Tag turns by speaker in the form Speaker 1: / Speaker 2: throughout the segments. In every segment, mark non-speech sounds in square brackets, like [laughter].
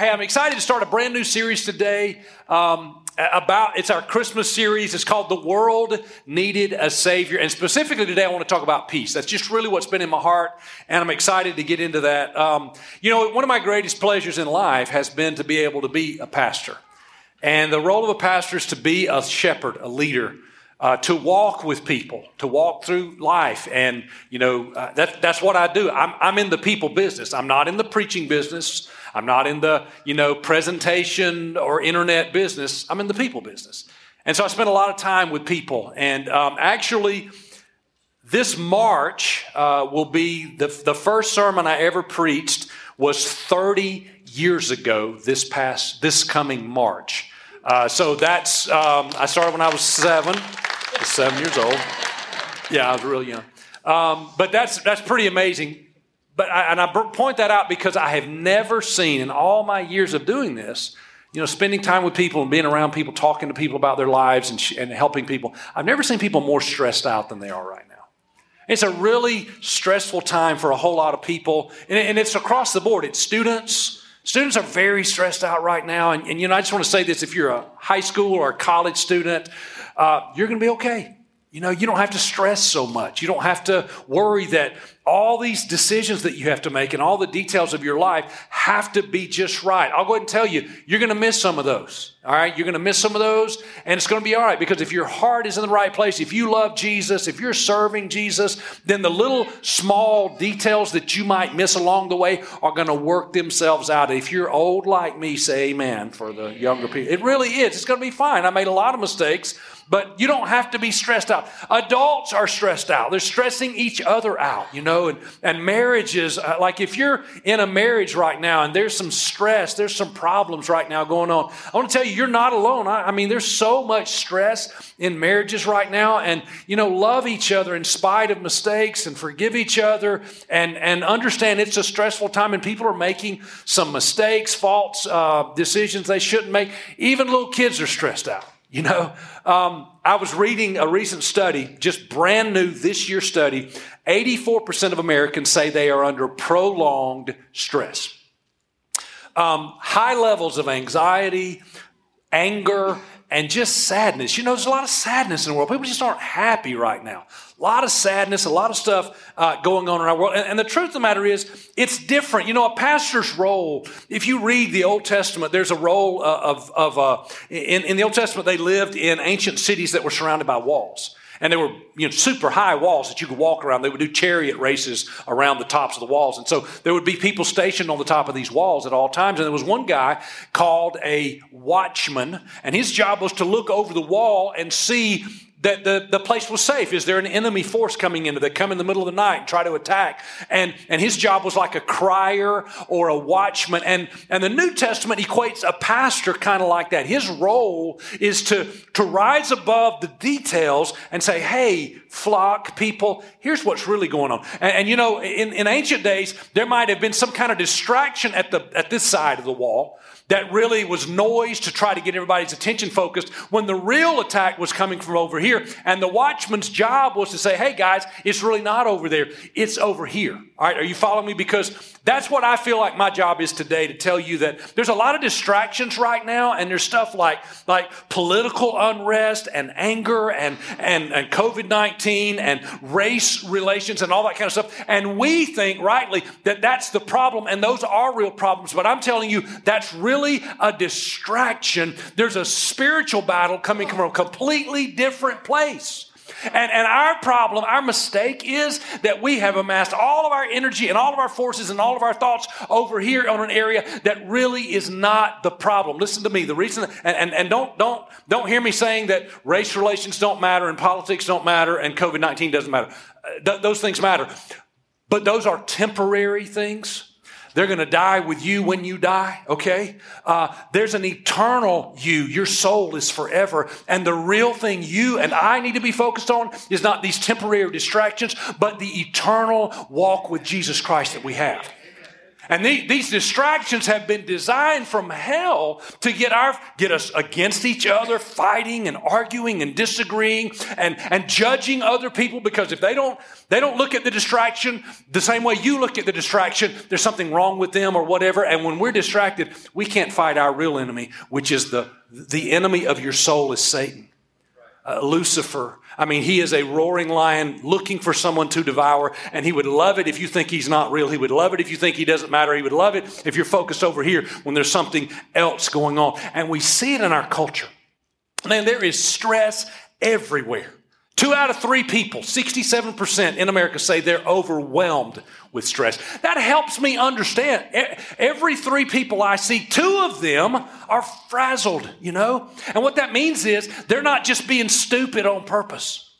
Speaker 1: Hey, I'm excited to start a brand new series today. Um, about it's our Christmas series. It's called "The World Needed a Savior," and specifically today, I want to talk about peace. That's just really what's been in my heart, and I'm excited to get into that. Um, you know, one of my greatest pleasures in life has been to be able to be a pastor, and the role of a pastor is to be a shepherd, a leader. Uh, to walk with people, to walk through life. And, you know, uh, that, that's what I do. I'm, I'm in the people business. I'm not in the preaching business. I'm not in the, you know, presentation or internet business. I'm in the people business. And so I spend a lot of time with people. And um, actually, this March uh, will be the, the first sermon I ever preached was 30 years ago this past, this coming March. Uh, so that's, um, I started when I was seven, seven years old. Yeah, I was really young. Um, but that's, that's pretty amazing. But I, and I point that out because I have never seen in all my years of doing this, you know, spending time with people and being around people, talking to people about their lives and, sh- and helping people. I've never seen people more stressed out than they are right now. It's a really stressful time for a whole lot of people, and, and it's across the board. It's students. Students are very stressed out right now, and, and you know, I just want to say this: if you're a high school or a college student, uh, you're going to be okay. You know, you don't have to stress so much. You don't have to worry that all these decisions that you have to make and all the details of your life have to be just right. I'll go ahead and tell you, you're going to miss some of those. All right. You're going to miss some of those and it's going to be all right because if your heart is in the right place, if you love Jesus, if you're serving Jesus, then the little small details that you might miss along the way are going to work themselves out. If you're old like me, say amen for the younger people. It really is. It's going to be fine. I made a lot of mistakes, but you don't have to be stressed out. Adults are stressed out. They're stressing each other out, you know, and, and marriages, uh, like if you're in a marriage right now and there's some stress, there's some problems right now going on, I want to tell you, you're not alone. I, I mean, there's so much stress in marriages right now. And, you know, love each other in spite of mistakes and forgive each other and, and understand it's a stressful time and people are making some mistakes, false uh, decisions they shouldn't make. Even little kids are stressed out. You know, um, I was reading a recent study, just brand new this year study. 84% of Americans say they are under prolonged stress. Um, high levels of anxiety, anger, and just sadness. You know, there's a lot of sadness in the world. People just aren't happy right now. A lot of sadness, a lot of stuff uh, going on in our world. And, and, the truth of the matter is, it's different. You know, a pastor's role, if you read the Old Testament, there's a role uh, of, of uh, in, in the Old Testament, they lived in ancient cities that were surrounded by walls. And they were, you know, super high walls that you could walk around. They would do chariot races around the tops of the walls. And so there would be people stationed on the top of these walls at all times. And there was one guy called a watchman, and his job was to look over the wall and see that the, the place was safe. Is there an enemy force coming into that come in the middle of the night and try to attack? And, and his job was like a crier or a watchman. And, and the New Testament equates a pastor kind of like that. His role is to, to rise above the details and say, hey, flock, people, here's what's really going on. And, and you know, in, in ancient days, there might have been some kind of distraction at the, at this side of the wall that really was noise to try to get everybody's attention focused when the real attack was coming from over here. And the watchman's job was to say, hey guys, it's really not over there, it's over here. All right, are you following me? Because that's what I feel like my job is today to tell you that there's a lot of distractions right now, and there's stuff like, like political unrest and anger and, and, and COVID 19 and race relations and all that kind of stuff. And we think rightly that that's the problem, and those are real problems. But I'm telling you, that's really a distraction. There's a spiritual battle coming from a completely different place. And, and our problem, our mistake is that we have amassed all of our energy and all of our forces and all of our thoughts over here on an area that really is not the problem. Listen to me. The reason, and, and, and don't, don't, don't hear me saying that race relations don't matter and politics don't matter and COVID 19 doesn't matter. Uh, th- those things matter. But those are temporary things. They're going to die with you when you die, okay? Uh, there's an eternal you. Your soul is forever. And the real thing you and I need to be focused on is not these temporary distractions, but the eternal walk with Jesus Christ that we have. And the, these distractions have been designed from hell to get our get us against each other, fighting and arguing and disagreeing and, and judging other people because if they don't they don't look at the distraction the same way you look at the distraction, there's something wrong with them or whatever. And when we're distracted, we can't fight our real enemy, which is the the enemy of your soul is Satan. Uh, Lucifer I mean, he is a roaring lion looking for someone to devour, and he would love it if you think he's not real. He would love it if you think he doesn't matter. He would love it if you're focused over here when there's something else going on. And we see it in our culture. Man, there is stress everywhere. Two out of three people, 67% in America, say they're overwhelmed with stress. That helps me understand. Every three people I see, two of them are frazzled, you know? And what that means is they're not just being stupid on purpose.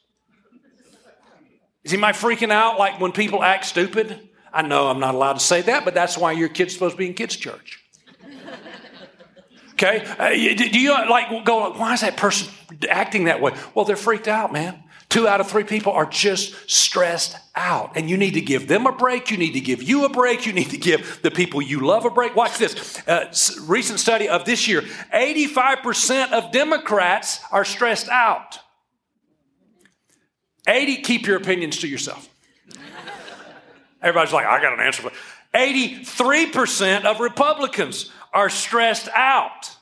Speaker 1: Is anybody freaking out like when people act stupid? I know I'm not allowed to say that, but that's why your kid's supposed to be in kids' church. Okay? Uh, do you like go, why is that person acting that way? Well, they're freaked out, man. Two out of three people are just stressed out. And you need to give them a break. You need to give you a break. You need to give the people you love a break. Watch this. Uh, recent study of this year 85% of Democrats are stressed out. 80, keep your opinions to yourself. Everybody's like, I got an answer for 83% of Republicans are stressed out.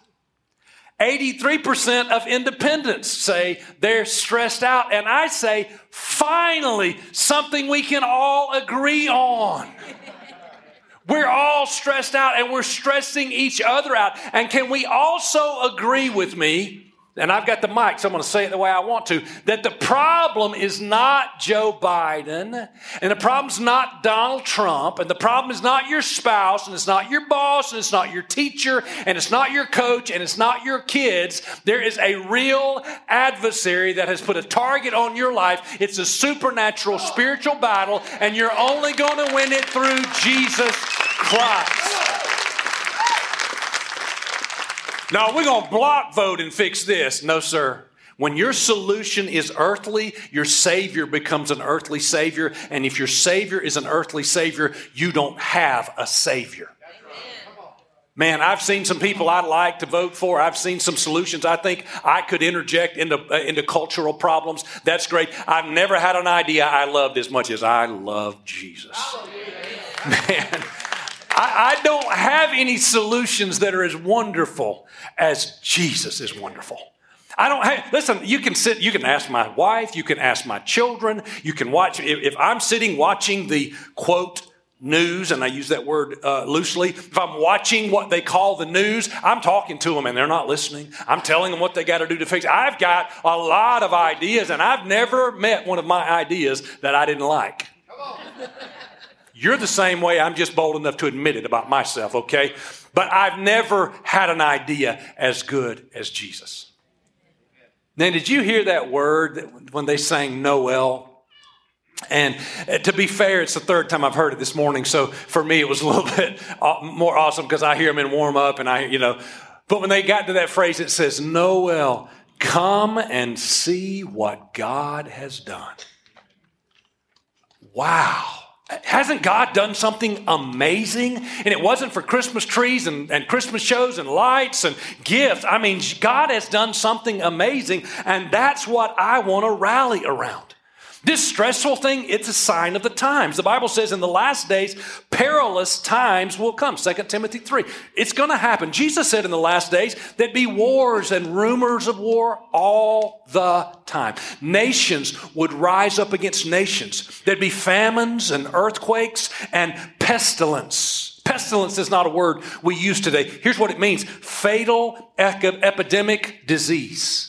Speaker 1: 83% of independents say they're stressed out. And I say, finally, something we can all agree on. We're all stressed out and we're stressing each other out. And can we also agree with me and I've got the mic, so I'm going to say it the way I want to, that the problem is not Joe Biden, and the problem's not Donald Trump, and the problem is not your spouse, and it's not your boss, and it's not your teacher, and it's not your coach, and it's not your kids. There is a real adversary that has put a target on your life. It's a supernatural spiritual battle, and you're only going to win it through Jesus Christ. No, we're going to block vote and fix this. No, sir. When your solution is earthly, your Savior becomes an earthly Savior. And if your Savior is an earthly Savior, you don't have a Savior. Man, I've seen some people I'd like to vote for. I've seen some solutions I think I could interject into, uh, into cultural problems. That's great. I've never had an idea I loved as much as I love Jesus. [laughs] Man. I, I don't have any solutions that are as wonderful as Jesus is wonderful. I don't have, listen, you can sit, you can ask my wife, you can ask my children, you can watch, if, if I'm sitting watching the quote, news, and I use that word uh, loosely. If I'm watching what they call the news, I'm talking to them and they're not listening. I'm telling them what they got to do to fix. it. I've got a lot of ideas, and I've never met one of my ideas that I didn't like. You're the same way. I'm just bold enough to admit it about myself, okay? But I've never had an idea as good as Jesus. Now, did you hear that word when they sang Noel? And uh, to be fair, it's the third time I've heard it this morning. So for me, it was a [laughs] little bit uh, more awesome because I hear them in warm up and I, you know. But when they got to that phrase, it says, Noel, come and see what God has done. Wow. Hasn't God done something amazing? And it wasn't for Christmas trees and, and Christmas shows and lights and gifts. I mean, God has done something amazing, and that's what I want to rally around. This stressful thing, it's a sign of the times. The Bible says in the last days, perilous times will come. 2 Timothy 3. It's going to happen. Jesus said in the last days there'd be wars and rumors of war all the time. Nations would rise up against nations. There'd be famines and earthquakes and pestilence. Pestilence is not a word we use today. Here's what it means fatal epidemic disease.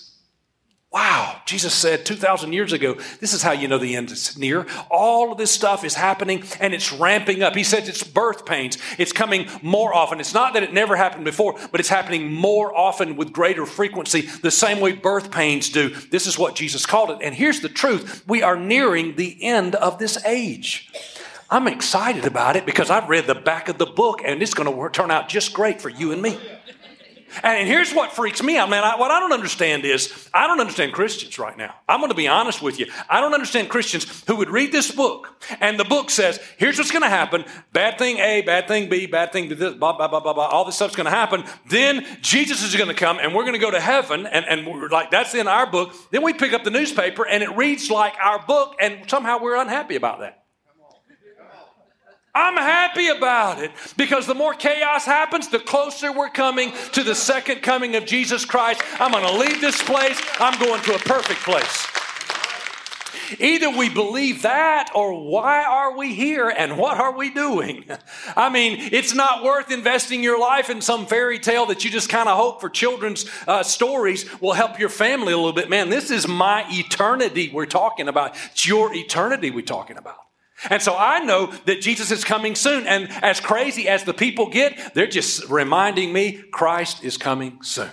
Speaker 1: Wow, Jesus said 2,000 years ago, this is how you know the end is near. All of this stuff is happening and it's ramping up. He says it's birth pains. It's coming more often. It's not that it never happened before, but it's happening more often with greater frequency, the same way birth pains do. This is what Jesus called it. And here's the truth we are nearing the end of this age. I'm excited about it because I've read the back of the book and it's going to turn out just great for you and me. And here's what freaks me out, man. I, what I don't understand is I don't understand Christians right now. I'm going to be honest with you. I don't understand Christians who would read this book, and the book says, here's what's going to happen bad thing A, bad thing B, bad thing B, this, blah, blah, blah, blah, blah. All this stuff's going to happen. Then Jesus is going to come, and we're going to go to heaven, and, and we're like, that's in our book. Then we pick up the newspaper, and it reads like our book, and somehow we're unhappy about that. I'm happy about it because the more chaos happens, the closer we're coming to the second coming of Jesus Christ. I'm going to leave this place. I'm going to a perfect place. Either we believe that or why are we here and what are we doing? [laughs] I mean, it's not worth investing your life in some fairy tale that you just kind of hope for children's uh, stories will help your family a little bit. Man, this is my eternity we're talking about. It's your eternity we're talking about. And so I know that Jesus is coming soon. And as crazy as the people get, they're just reminding me Christ is coming soon.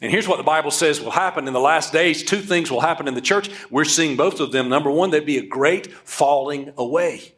Speaker 1: And here's what the Bible says will happen in the last days. Two things will happen in the church. We're seeing both of them. Number one, there'd be a great falling away.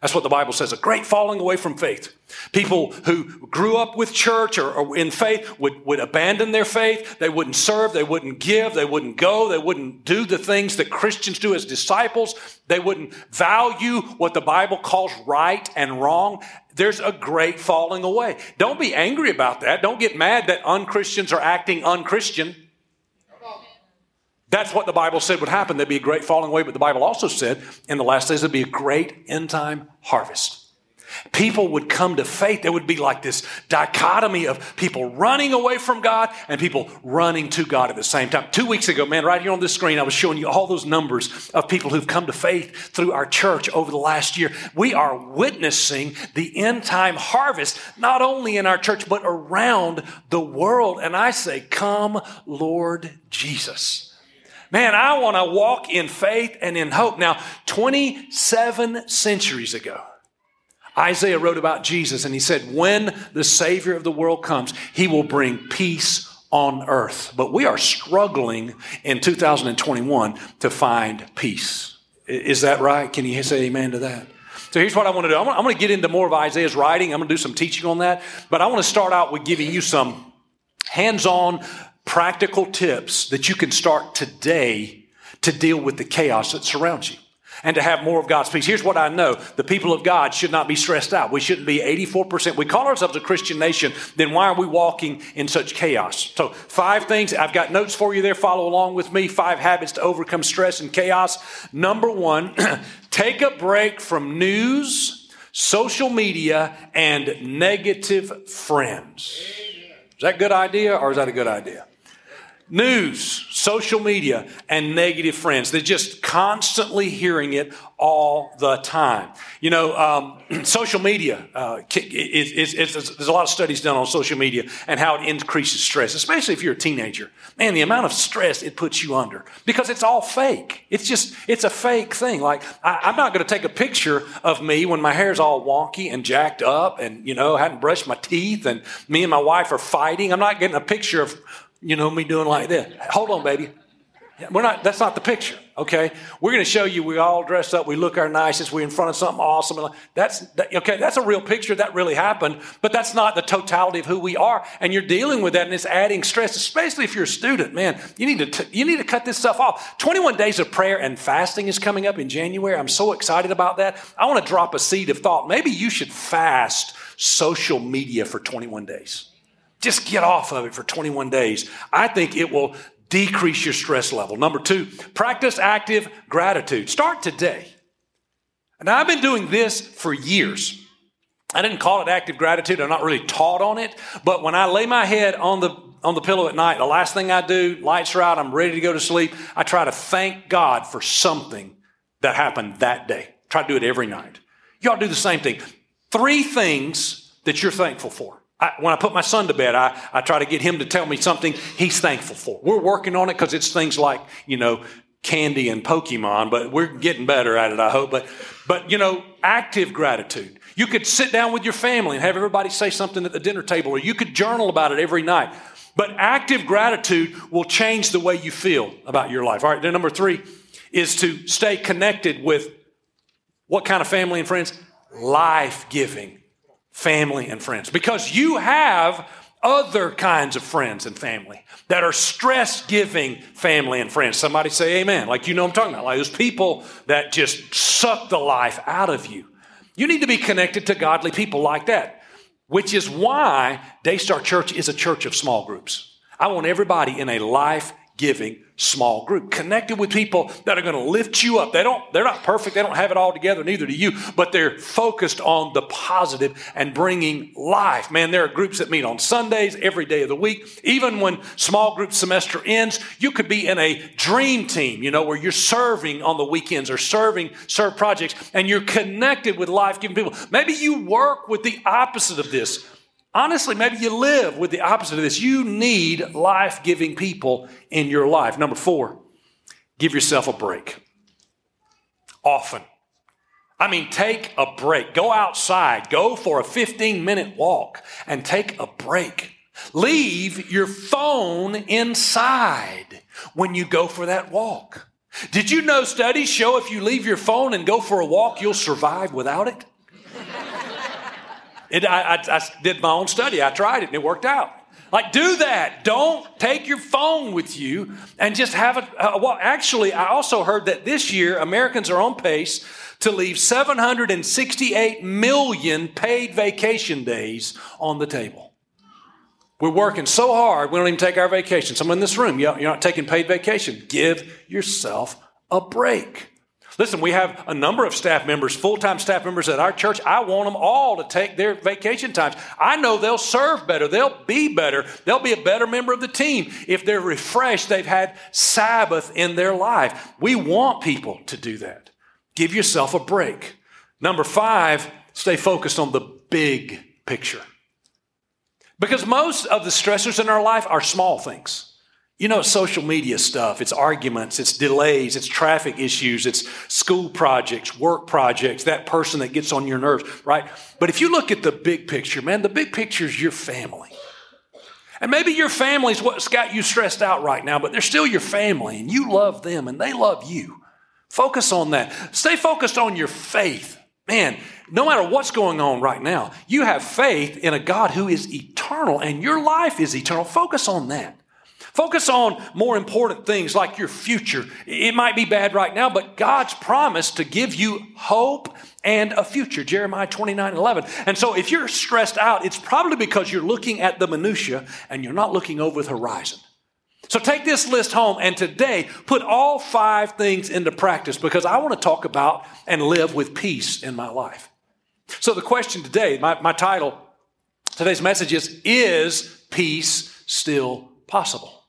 Speaker 1: That's what the Bible says, a great falling away from faith. People who grew up with church or, or, in faith would, would abandon their faith. They wouldn't serve. They wouldn't give. They wouldn't go. They wouldn't do the things that Christians do as disciples. They wouldn't value what the Bible calls right and wrong. There's a great falling away. Don't be angry about that. Don't get mad that unchristians are acting unchristian. That's what the Bible said would happen. There'd be a great falling away, but the Bible also said in the last days there'd be a great end time harvest. People would come to faith. There would be like this dichotomy of people running away from God and people running to God at the same time. Two weeks ago, man, right here on this screen, I was showing you all those numbers of people who've come to faith through our church over the last year. We are witnessing the end time harvest, not only in our church, but around the world. And I say, Come, Lord Jesus. Man, I want to walk in faith and in hope. Now, 27 centuries ago, Isaiah wrote about Jesus and he said, When the Savior of the world comes, he will bring peace on earth. But we are struggling in 2021 to find peace. Is that right? Can you say amen to that? So here's what I want to do. I'm going to get into more of Isaiah's writing. I'm going to do some teaching on that. But I want to start out with giving you some hands on practical tips that you can start today to deal with the chaos that surrounds you and to have more of God's peace. Here's what I know. The people of God should not be stressed out. We shouldn't be 84%. We call ourselves a Christian nation. Then why are we walking in such chaos? So five things. I've got notes for you there. Follow along with me. Five habits to overcome stress and chaos. Number one, [clears throat] take a break from news, social media, and negative friends. Is that a good idea or is that a good idea? News, social media, and negative friends. They're just constantly hearing it all the time. You know, um, [clears throat] social media, uh, is, is, is, there's a lot of studies done on social media and how it increases stress, especially if you're a teenager. Man, the amount of stress it puts you under because it's all fake. It's just, it's a fake thing. Like, I, I'm not going to take a picture of me when my hair's all wonky and jacked up and, you know, hadn't brushed my teeth and me and my wife are fighting. I'm not getting a picture of you know me doing like this. Hold on, baby. We're not, that's not the picture, okay? We're going to show you we all dressed up, we look our nicest, we're in front of something awesome. That's, that, okay, that's a real picture, that really happened, but that's not the totality of who we are. And you're dealing with that and it's adding stress, especially if you're a student. Man, you need to, t- you need to cut this stuff off. 21 days of prayer and fasting is coming up in January. I'm so excited about that. I want to drop a seed of thought. Maybe you should fast social media for 21 days. Just get off of it for 21 days. I think it will decrease your stress level. Number two, practice active gratitude. Start today. And I've been doing this for years. I didn't call it active gratitude. I'm not really taught on it. But when I lay my head on the on the pillow at night, the last thing I do, lights are out, I'm ready to go to sleep. I try to thank God for something that happened that day. Try to do it every night. Y'all do the same thing. Three things that you're thankful for. I, when I put my son to bed, I, I try to get him to tell me something he's thankful for. We're working on it because it's things like, you know, candy and Pokemon, but we're getting better at it, I hope. But, but, you know, active gratitude. You could sit down with your family and have everybody say something at the dinner table, or you could journal about it every night. But active gratitude will change the way you feel about your life. All right, then number three is to stay connected with what kind of family and friends? Life giving family and friends because you have other kinds of friends and family that are stress giving family and friends. Somebody say amen. Like you know I'm talking about. Like those people that just suck the life out of you. You need to be connected to godly people like that, which is why Daystar Church is a church of small groups. I want everybody in a life giving small group, connected with people that are going to lift you up. They don't, they're not perfect. They don't have it all together. Neither do you, but they're focused on the positive and bringing life. Man, there are groups that meet on Sundays every day of the week. Even when small group semester ends, you could be in a dream team, you know, where you're serving on the weekends or serving, serve projects and you're connected with life giving people. Maybe you work with the opposite of this. Honestly, maybe you live with the opposite of this. You need life giving people in your life. Number four, give yourself a break. Often. I mean, take a break. Go outside. Go for a 15 minute walk and take a break. Leave your phone inside when you go for that walk. Did you know studies show if you leave your phone and go for a walk, you'll survive without it? It, I, I, I did my own study. I tried it and it worked out. Like, do that. Don't take your phone with you and just have it. Uh, well, actually, I also heard that this year Americans are on pace to leave 768 million paid vacation days on the table. We're working so hard, we don't even take our vacation. Someone in this room, you're not taking paid vacation. Give yourself a break. Listen, we have a number of staff members, full time staff members at our church. I want them all to take their vacation times. I know they'll serve better, they'll be better, they'll be a better member of the team if they're refreshed, they've had Sabbath in their life. We want people to do that. Give yourself a break. Number five, stay focused on the big picture. Because most of the stressors in our life are small things. You know, social media stuff, it's arguments, it's delays, it's traffic issues, it's school projects, work projects, that person that gets on your nerves, right? But if you look at the big picture, man, the big picture is your family. And maybe your family's what's got you stressed out right now, but they're still your family and you love them and they love you. Focus on that. Stay focused on your faith. Man, no matter what's going on right now, you have faith in a God who is eternal and your life is eternal. Focus on that. Focus on more important things like your future. It might be bad right now, but God's promise to give you hope and a future. Jeremiah 29 11. And so if you're stressed out, it's probably because you're looking at the minutia and you're not looking over the horizon. So take this list home and today put all five things into practice because I want to talk about and live with peace in my life. So the question today, my, my title, today's message is Is peace still possible?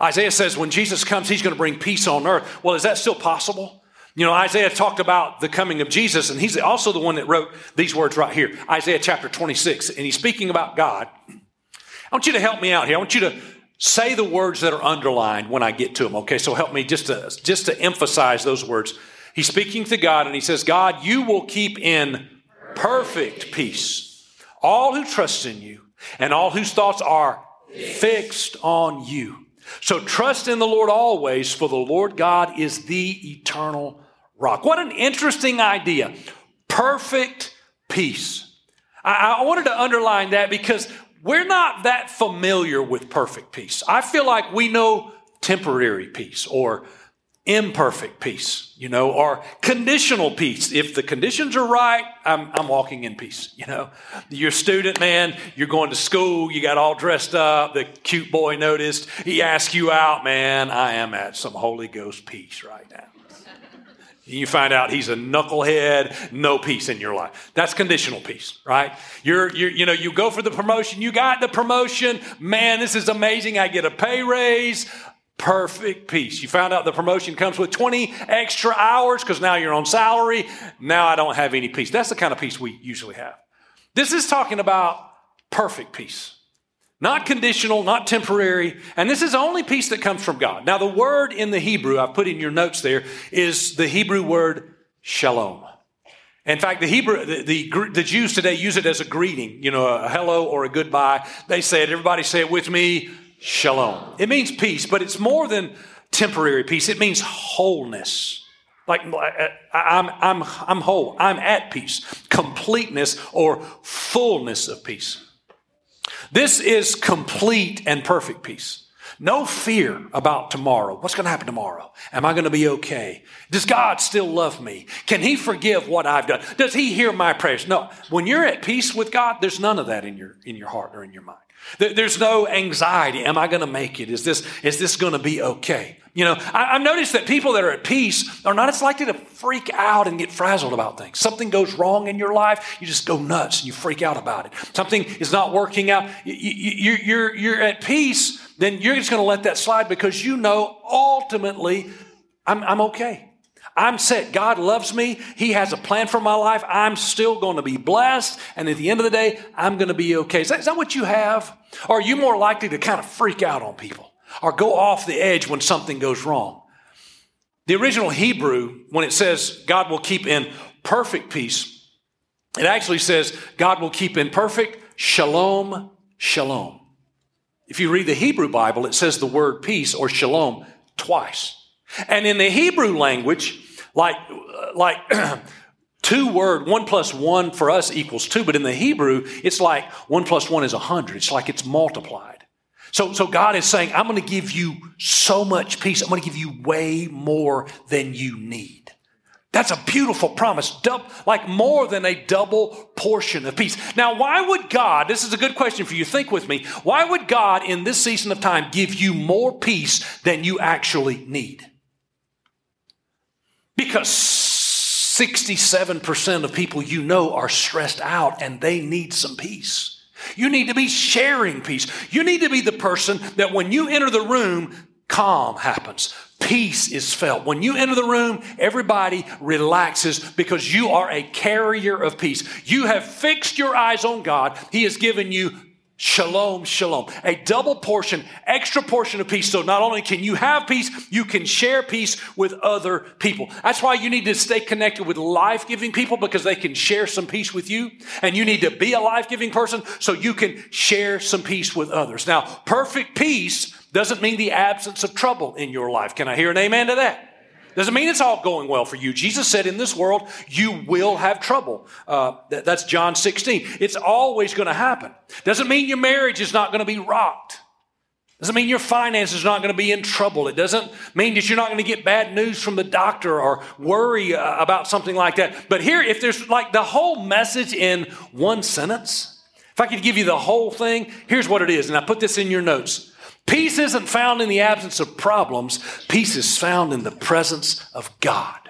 Speaker 1: Isaiah says when Jesus comes, he's going to bring peace on earth. Well, is that still possible? You know, Isaiah talked about the coming of Jesus, and he's also the one that wrote these words right here Isaiah chapter 26, and he's speaking about God. I want you to help me out here. I want you to say the words that are underlined when I get to them, okay? So help me just to, just to emphasize those words. He's speaking to God, and he says, God, you will keep in perfect peace all who trust in you and all whose thoughts are fixed on you. So trust in the Lord always, for the Lord God is the eternal rock. What an interesting idea. Perfect peace. I, I wanted to underline that because we're not that familiar with perfect peace. I feel like we know temporary peace or imperfect peace, you know, or conditional peace. If the conditions are right, I'm, I'm walking in peace, you know. You're a student, man, you're going to school, you got all dressed up, the cute boy noticed, he asked you out, man, I am at some Holy Ghost peace right now. You find out he's a knucklehead, no peace in your life. That's conditional peace, right? You're, you're, you know, you go for the promotion, you got the promotion. Man, this is amazing. I get a pay raise perfect peace. You found out the promotion comes with 20 extra hours because now you're on salary. Now I don't have any peace. That's the kind of peace we usually have. This is talking about perfect peace. Not conditional, not temporary. And this is the only peace that comes from God. Now, the word in the Hebrew, I've put in your notes there, is the Hebrew word shalom. In fact, the Hebrew, the, the, the, Jews today use it as a greeting, you know, a hello or a goodbye. They say it, everybody say it with me, shalom. It means peace, but it's more than temporary peace. It means wholeness. Like uh, uh, I'm, I'm, I'm whole. I'm at peace. Completeness or fullness of peace. This is complete and perfect peace. No fear about tomorrow. What's going to happen tomorrow? Am I going to be okay? Does God still love me? Can He forgive what I've done? Does He hear my prayers? No. When you're at peace with God, there's none of that in your, in your heart or in your mind. There's no anxiety. Am I going to make it? Is this, is this going to be okay? You know, I, have noticed that people that are at peace are not as likely to freak out and get frazzled about things. Something goes wrong in your life, you just go nuts and you freak out about it. Something is not working out, you, you, you're, you're at peace, then you're just going to let that slide because you know ultimately I'm, I'm okay. I'm set. God loves me. He has a plan for my life. I'm still going to be blessed. And at the end of the day, I'm going to be okay. Is that, is that what you have? Or are you more likely to kind of freak out on people or go off the edge when something goes wrong? The original Hebrew, when it says God will keep in perfect peace, it actually says God will keep in perfect shalom, shalom. If you read the Hebrew Bible, it says the word peace or shalom twice. And in the Hebrew language, like, like [clears throat] two word, one plus one for us equals two, but in the Hebrew, it's like one plus one is a hundred. It's like it's multiplied. So, so God is saying, I'm going to give you so much peace. I'm going to give you way more than you need. That's a beautiful promise, like more than a double portion of peace. Now, why would God, this is a good question for you, think with me, why would God in this season of time give you more peace than you actually need? Because 67% of people you know are stressed out and they need some peace. You need to be sharing peace. You need to be the person that when you enter the room, calm happens. Peace is felt. When you enter the room, everybody relaxes because you are a carrier of peace. You have fixed your eyes on God. He has given you Shalom, shalom. A double portion, extra portion of peace. So not only can you have peace, you can share peace with other people. That's why you need to stay connected with life giving people because they can share some peace with you. And you need to be a life giving person so you can share some peace with others. Now, perfect peace doesn't mean the absence of trouble in your life. Can I hear an amen to that? Doesn't mean it's all going well for you. Jesus said, in this world, you will have trouble. Uh, that's John 16. It's always going to happen. Doesn't mean your marriage is not going to be rocked. Doesn't mean your finances are not going to be in trouble. It doesn't mean that you're not going to get bad news from the doctor or worry uh, about something like that. But here, if there's like the whole message in one sentence, if I could give you the whole thing, here's what it is. And I put this in your notes. Peace isn't found in the absence of problems, peace is found in the presence of God.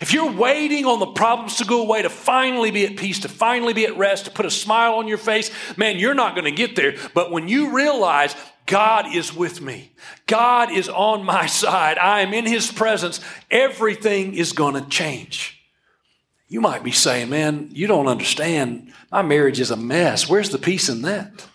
Speaker 1: If you're waiting on the problems to go away, to finally be at peace, to finally be at rest, to put a smile on your face, man, you're not going to get there. But when you realize God is with me, God is on my side, I am in His presence, everything is going to change. You might be saying, man, you don't understand. My marriage is a mess. Where's the peace in that?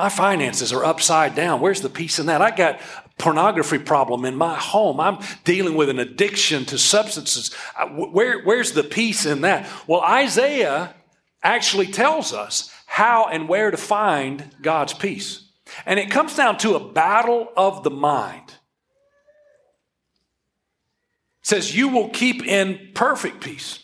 Speaker 1: My finances are upside down. Where's the peace in that? I got pornography problem in my home. I'm dealing with an addiction to substances. Uh, where, where's the peace in that? Well, Isaiah actually tells us how and where to find God's peace. And it comes down to a battle of the mind. It says, You will keep in perfect peace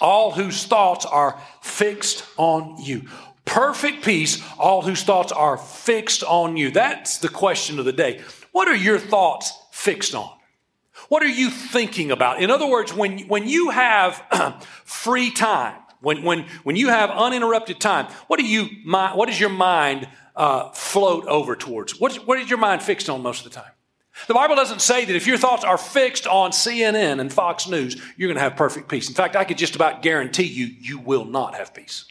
Speaker 1: all whose thoughts are fixed on you perfect peace, all whose thoughts are fixed on you. That's the question of the day. What are your thoughts fixed on? What are you thinking about? In other words, when, when you have [clears throat] free time, when, when, when you have uninterrupted time, what, do you, what does your mind uh, float over towards? What, what is your mind fixed on most of the time? The Bible doesn't say that if your thoughts are fixed on CNN and Fox News, you're going to have perfect peace. In fact, I could just about guarantee you, you will not have peace.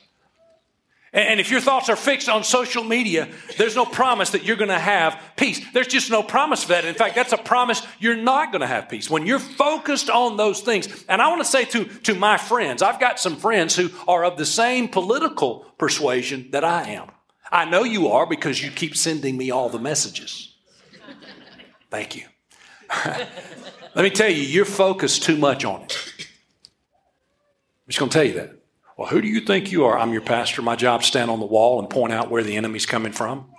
Speaker 1: And if your thoughts are fixed on social media, there's no promise that you're going to have peace. There's just no promise of that. In fact, that's a promise you're not going to have peace. When you're focused on those things, and I want to say to, to my friends, I've got some friends who are of the same political persuasion that I am. I know you are because you keep sending me all the messages. Thank you. [laughs] Let me tell you, you're focused too much on it. I'm just going to tell you that. Well, who do you think you are? I'm your pastor. My job is stand on the wall and point out where the enemy's coming from.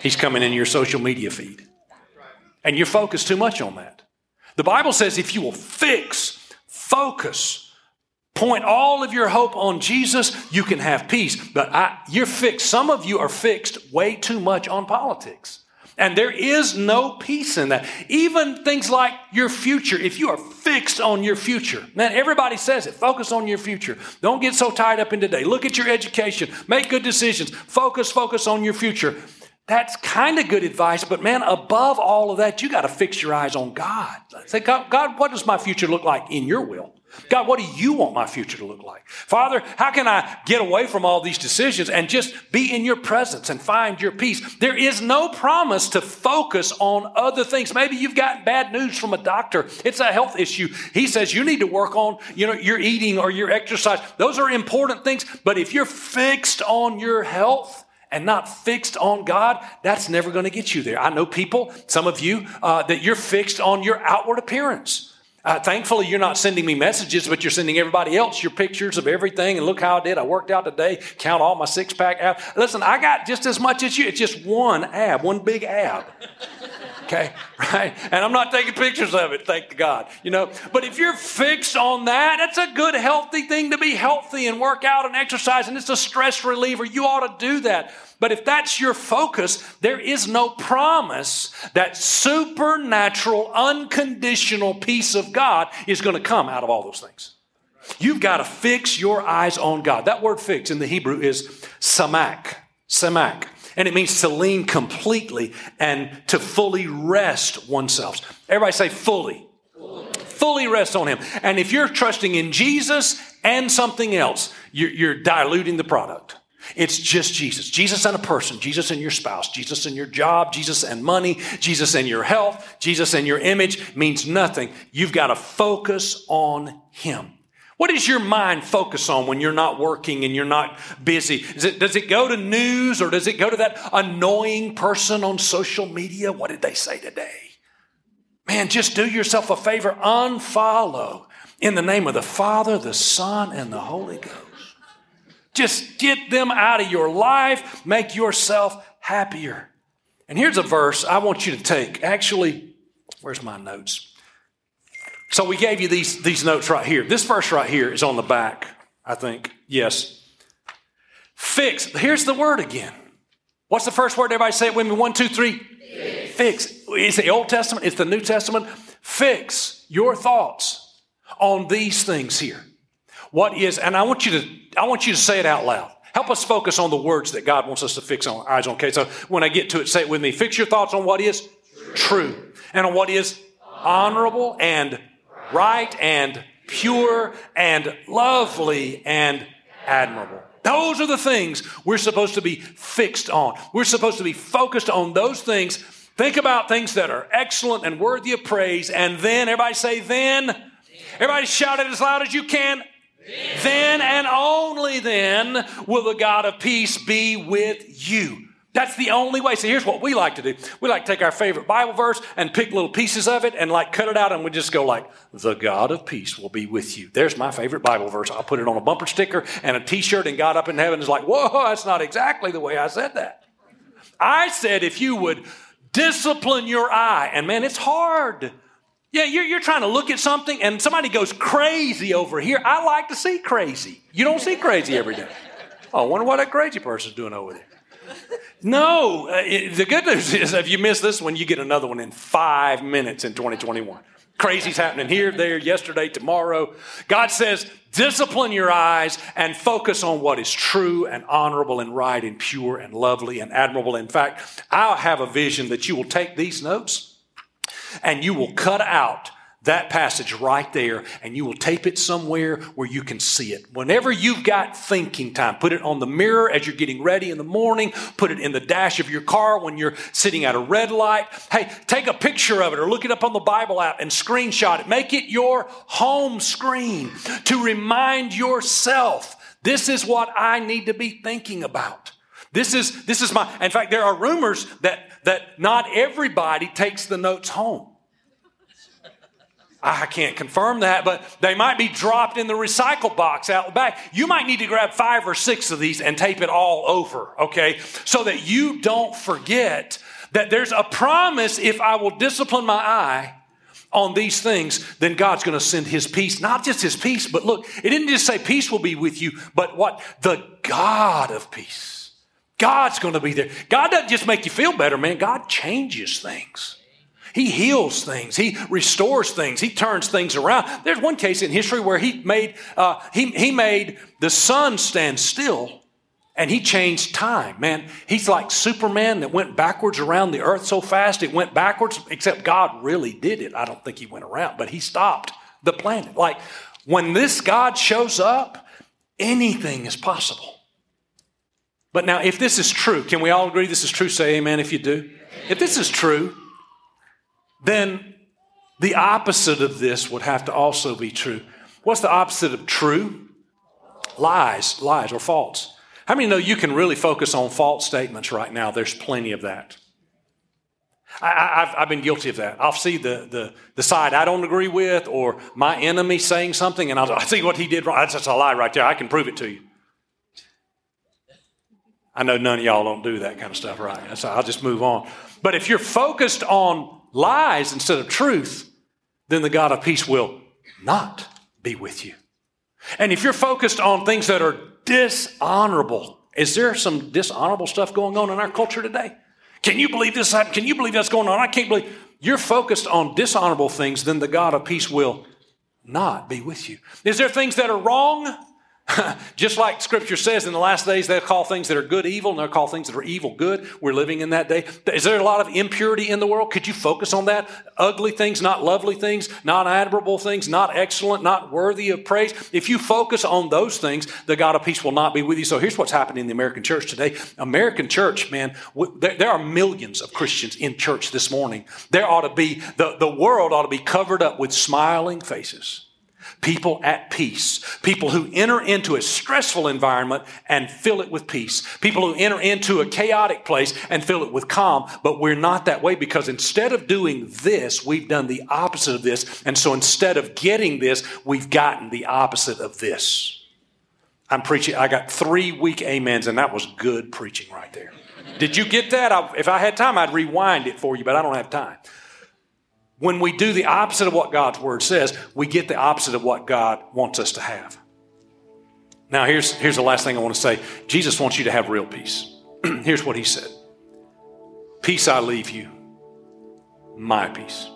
Speaker 1: He's coming in your social media feed. And you're focused too much on that. The Bible says if you will fix, focus point all of your hope on Jesus, you can have peace. But I, you're fixed. Some of you are fixed way too much on politics. And there is no peace in that. Even things like your future, if you are fixed on your future, man, everybody says it. Focus on your future. Don't get so tied up in today. Look at your education. Make good decisions. Focus, focus on your future. That's kind of good advice, but man, above all of that, you got to fix your eyes on God. Say, God, God, what does my future look like in your will? God, what do you want my future to look like? Father, how can I get away from all these decisions and just be in your presence and find your peace? There is no promise to focus on other things. Maybe you've gotten bad news from a doctor. It's a health issue. He says you need to work on, you know, your eating or your exercise. Those are important things. But if you're fixed on your health, and not fixed on God, that's never going to get you there. I know people, some of you, uh, that you're fixed on your outward appearance. Uh, thankfully, you're not sending me messages, but you're sending everybody else your pictures of everything. And look how I did. I worked out today. Count all my six pack abs. Listen, I got just as much as you. It's just one ab, one big ab. Okay, [laughs] right? And I'm not taking pictures of it, thank God. You know, but if you're fixed on that, that's a good, healthy thing to be healthy and work out and exercise, and it's a stress reliever. You ought to do that. But if that's your focus, there is no promise that supernatural, unconditional peace of God is going to come out of all those things. You've got to fix your eyes on God. That word fix in the Hebrew is samak. Samak. And it means to lean completely and to fully rest oneself. Everybody say fully. Fully, rest on Him. And if you're trusting in Jesus and something else, you're, you're diluting the product. It's just Jesus. Jesus and a person, Jesus and your spouse, Jesus and your job, Jesus and money, Jesus and your health, Jesus and your image means nothing. You've got to focus on Him. What does your mind focus on when you're not working and you're not busy? It, does it go to news or does it go to that annoying person on social media? What did they say today? Man, just do yourself a favor, unfollow in the name of the Father, the Son, and the Holy Ghost. Just get them out of your life, make yourself happier. And here's a verse I want you to take. Actually, where's my notes? So we gave you these, these notes right here. This verse right here is on the back, I think. Yes. Fix. Here's the word again. What's the first word? Everybody say it with me. One, two, three. Fix. Fix. It's the Old Testament, it's the New Testament. Fix your thoughts on these things here. What is, and I want you to, I want you to say it out loud. Help us focus on the words that God wants us to fix our eyes on. Okay, so when I get to it, say it with me. Fix your thoughts on what is true, true and on what is honorable and right and pure and lovely and admirable. Those are the things we're supposed to be fixed on. We're supposed to be focused on those things. Think about things that are excellent and worthy of praise. And then, everybody say, then. Everybody shout it as loud as you can. Then and only then will the God of peace be with you. That's the only way. So here's what we like to do. We like to take our favorite Bible verse and pick little pieces of it and like cut it out and we just go like, the God of peace will be with you. There's my favorite Bible verse. I'll put it on a bumper sticker and a t-shirt and God up in heaven is like, whoa, that's not exactly the way I said that. I said if you would discipline your eye, and man, it's hard. Yeah, you're, you're trying to look at something and somebody goes crazy over here. I like to see crazy. You don't see crazy every day. Oh, I wonder what that crazy person's doing over there. No, uh, it, the good news is if you miss this one, you get another one in five minutes in 2021. Crazy's happening here, there, yesterday, tomorrow. God says, discipline your eyes and focus on what is true and honorable and right and pure and lovely and admirable. In fact, I'll have a vision that you will take these notes and you will cut out that passage right there and you will tape it somewhere where you can see it. Whenever you've got thinking time, put it on the mirror as you're getting ready in the morning, put it in the dash of your car when you're sitting at a red light. Hey, take a picture of it or look it up on the Bible app and screenshot it. Make it your home screen to remind yourself this is what I need to be thinking about. This is, this is my, in fact, there are rumors that that not everybody takes the notes home. I can't confirm that, but they might be dropped in the recycle box out back. You might need to grab five or six of these and tape it all over, okay? So that you don't forget that there's a promise if I will discipline my eye on these things, then God's going to send his peace. Not just his peace, but look, it didn't just say peace will be with you, but what? The God of peace. God's going to be there. God doesn't just make you feel better, man. God changes things. He heals things. He restores things. He turns things around. There's one case in history where he made, uh, he, he made the sun stand still and he changed time, man. He's like Superman that went backwards around the earth so fast it went backwards, except God really did it. I don't think he went around, but he stopped the planet. Like when this God shows up, anything is possible. But now, if this is true, can we all agree this is true? Say amen if you do. If this is true, then the opposite of this would have to also be true. What's the opposite of true? Lies, lies, or false. How many know you can really focus on false statements right now? There's plenty of that. I, have been guilty of that. I'll see the, the, the side I don't agree with or my enemy saying something, and I'll, I'll see what he did wrong. That's just a lie right there. I can prove it to you. I know none of y'all don't do that kind of stuff, right? So I'll just move on. But if you're focused on lies instead of truth, then the God of peace will not be with you. And if you're focused on things that are dishonorable. Is there some dishonorable stuff going on in our culture today? Can you believe this happened? Can you believe that's going on? I can't believe you're focused on dishonorable things, then the God of peace will not be with you. Is there things that are wrong? [laughs] Just like scripture says, in the last days, they'll call things that are good evil, and they'll call things that are evil good. We're living in that day. Is there a lot of impurity in the world? Could you focus on that? Ugly things, not lovely things, not admirable things, not excellent, not worthy of praise. If you focus on those things, the God of peace will not be with you. So here's what's happening in the American church today. American church, man, there are millions of Christians in church this morning. There ought to be, the, the world ought to be covered up with smiling faces people at peace, people who enter into a stressful environment and fill it with peace, people who enter into a chaotic place and fill it with calm. But we're not that way because instead of doing this, we've done the opposite of this. And so instead of getting this, we've gotten the opposite of this. I'm preaching, I got three weak amens, and that was good preaching right there. Did you get that? I, if I had time, I'd rewind it for you, but I don't have time. When we do the opposite of what God's word says, we get the opposite of what God wants us to have. Now, here's, here's the last thing I want to say Jesus wants you to have real peace. [clears throat] here's what he said Peace I leave you, my peace.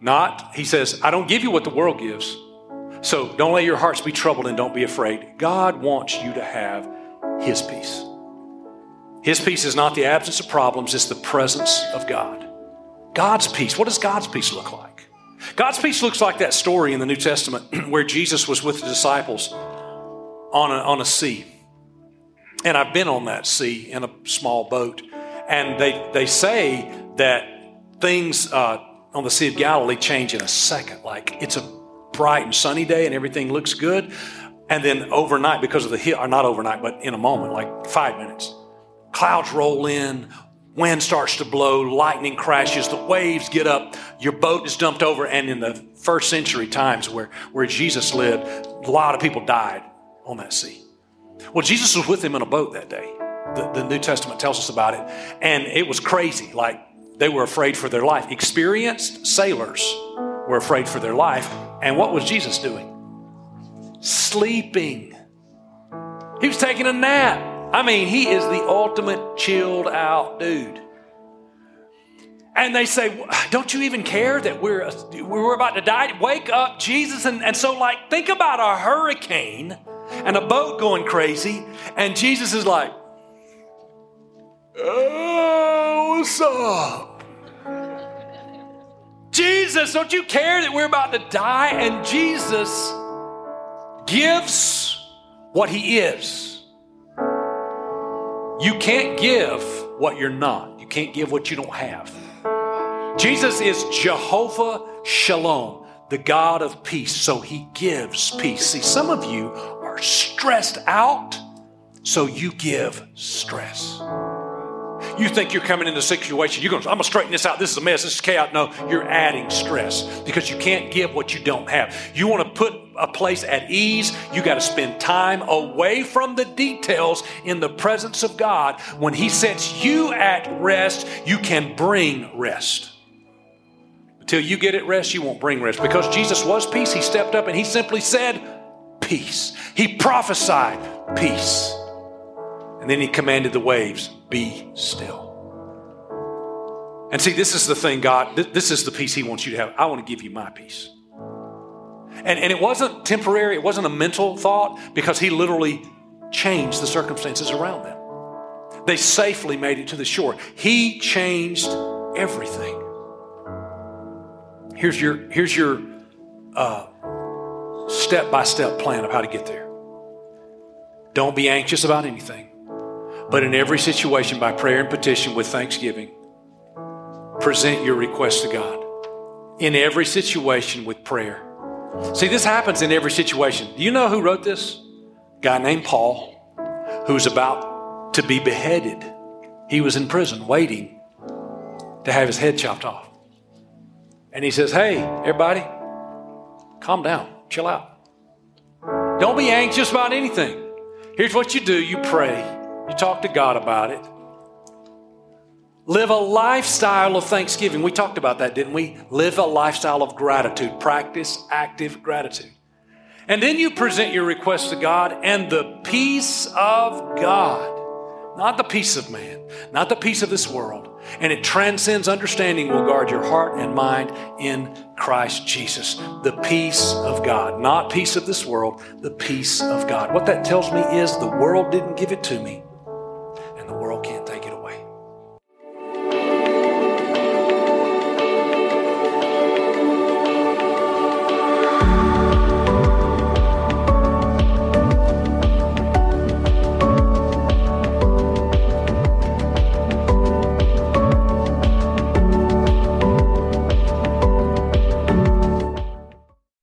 Speaker 1: Not, he says, I don't give you what the world gives. So don't let your hearts be troubled and don't be afraid. God wants you to have his peace. His peace is not the absence of problems, it's the presence of God. God's peace. What does God's peace look like? God's peace looks like that story in the New Testament [clears throat] where Jesus was with the disciples on a, on a sea. And I've been on that sea in a small boat. And they, they say that things uh, on the Sea of Galilee change in a second. Like it's a bright and sunny day and everything looks good. And then overnight, because of the hill, or not overnight, but in a moment, like five minutes, clouds roll in, wind starts to blow, lightning crashes, the waves get up, your boat is dumped over. And in the first century times where, where Jesus lived, a lot of people died on that sea. Well, Jesus was with them in a boat that day. The, the New Testament tells us about it. And it was crazy. Like they were afraid for their life. Experienced sailors were afraid for their life. And what was Jesus doing? Sleeping. He was taking a nap. I mean, he is the ultimate chilled out dude. And they say, Don't you even care that we're, we're about to die? Wake up, Jesus. And, and so, like, think about a hurricane and a boat going crazy. And Jesus is like, Oh, what's up? Jesus, don't you care that we're about to die? And Jesus gives what he is. You can't give what you're not. You can't give what you don't have. Jesus is Jehovah Shalom, the God of peace. So he gives peace. See, some of you are stressed out, so you give stress. You think you're coming into a situation, you're going, I'm going to straighten this out. This is a mess. This is chaos. No, you're adding stress because you can't give what you don't have. You want to put a place at ease, you got to spend time away from the details in the presence of God. When He sets you at rest, you can bring rest. Until you get at rest, you won't bring rest. Because Jesus was peace, he stepped up and he simply said, Peace. He prophesied peace. And then he commanded the waves, Be still. And see, this is the thing, God, this is the peace He wants you to have. I want to give you my peace. And, and it wasn't temporary, it wasn't a mental thought because He literally changed the circumstances around them. They safely made it to the shore. He changed everything. Here's your, here's your step by step plan of how to get there. Don't be anxious about anything, but in every situation, by prayer and petition with thanksgiving, present your request to God. In every situation with prayer. See, this happens in every situation. Do you know who wrote this? A guy named Paul, who's about to be beheaded. He was in prison waiting to have his head chopped off. And he says, Hey, everybody, calm down, chill out. Don't be anxious about anything. Here's what you do you pray, you talk to God about it. Live a lifestyle of thanksgiving. We talked about that, didn't we? Live a lifestyle of gratitude. Practice active gratitude. And then you present your request to God, and the peace of God, not the peace of man, not the peace of this world, and it transcends understanding, will guard your heart and mind in Christ Jesus. The peace of God, not peace of this world, the peace of God. What that tells me is the world didn't give it to me, and the world can't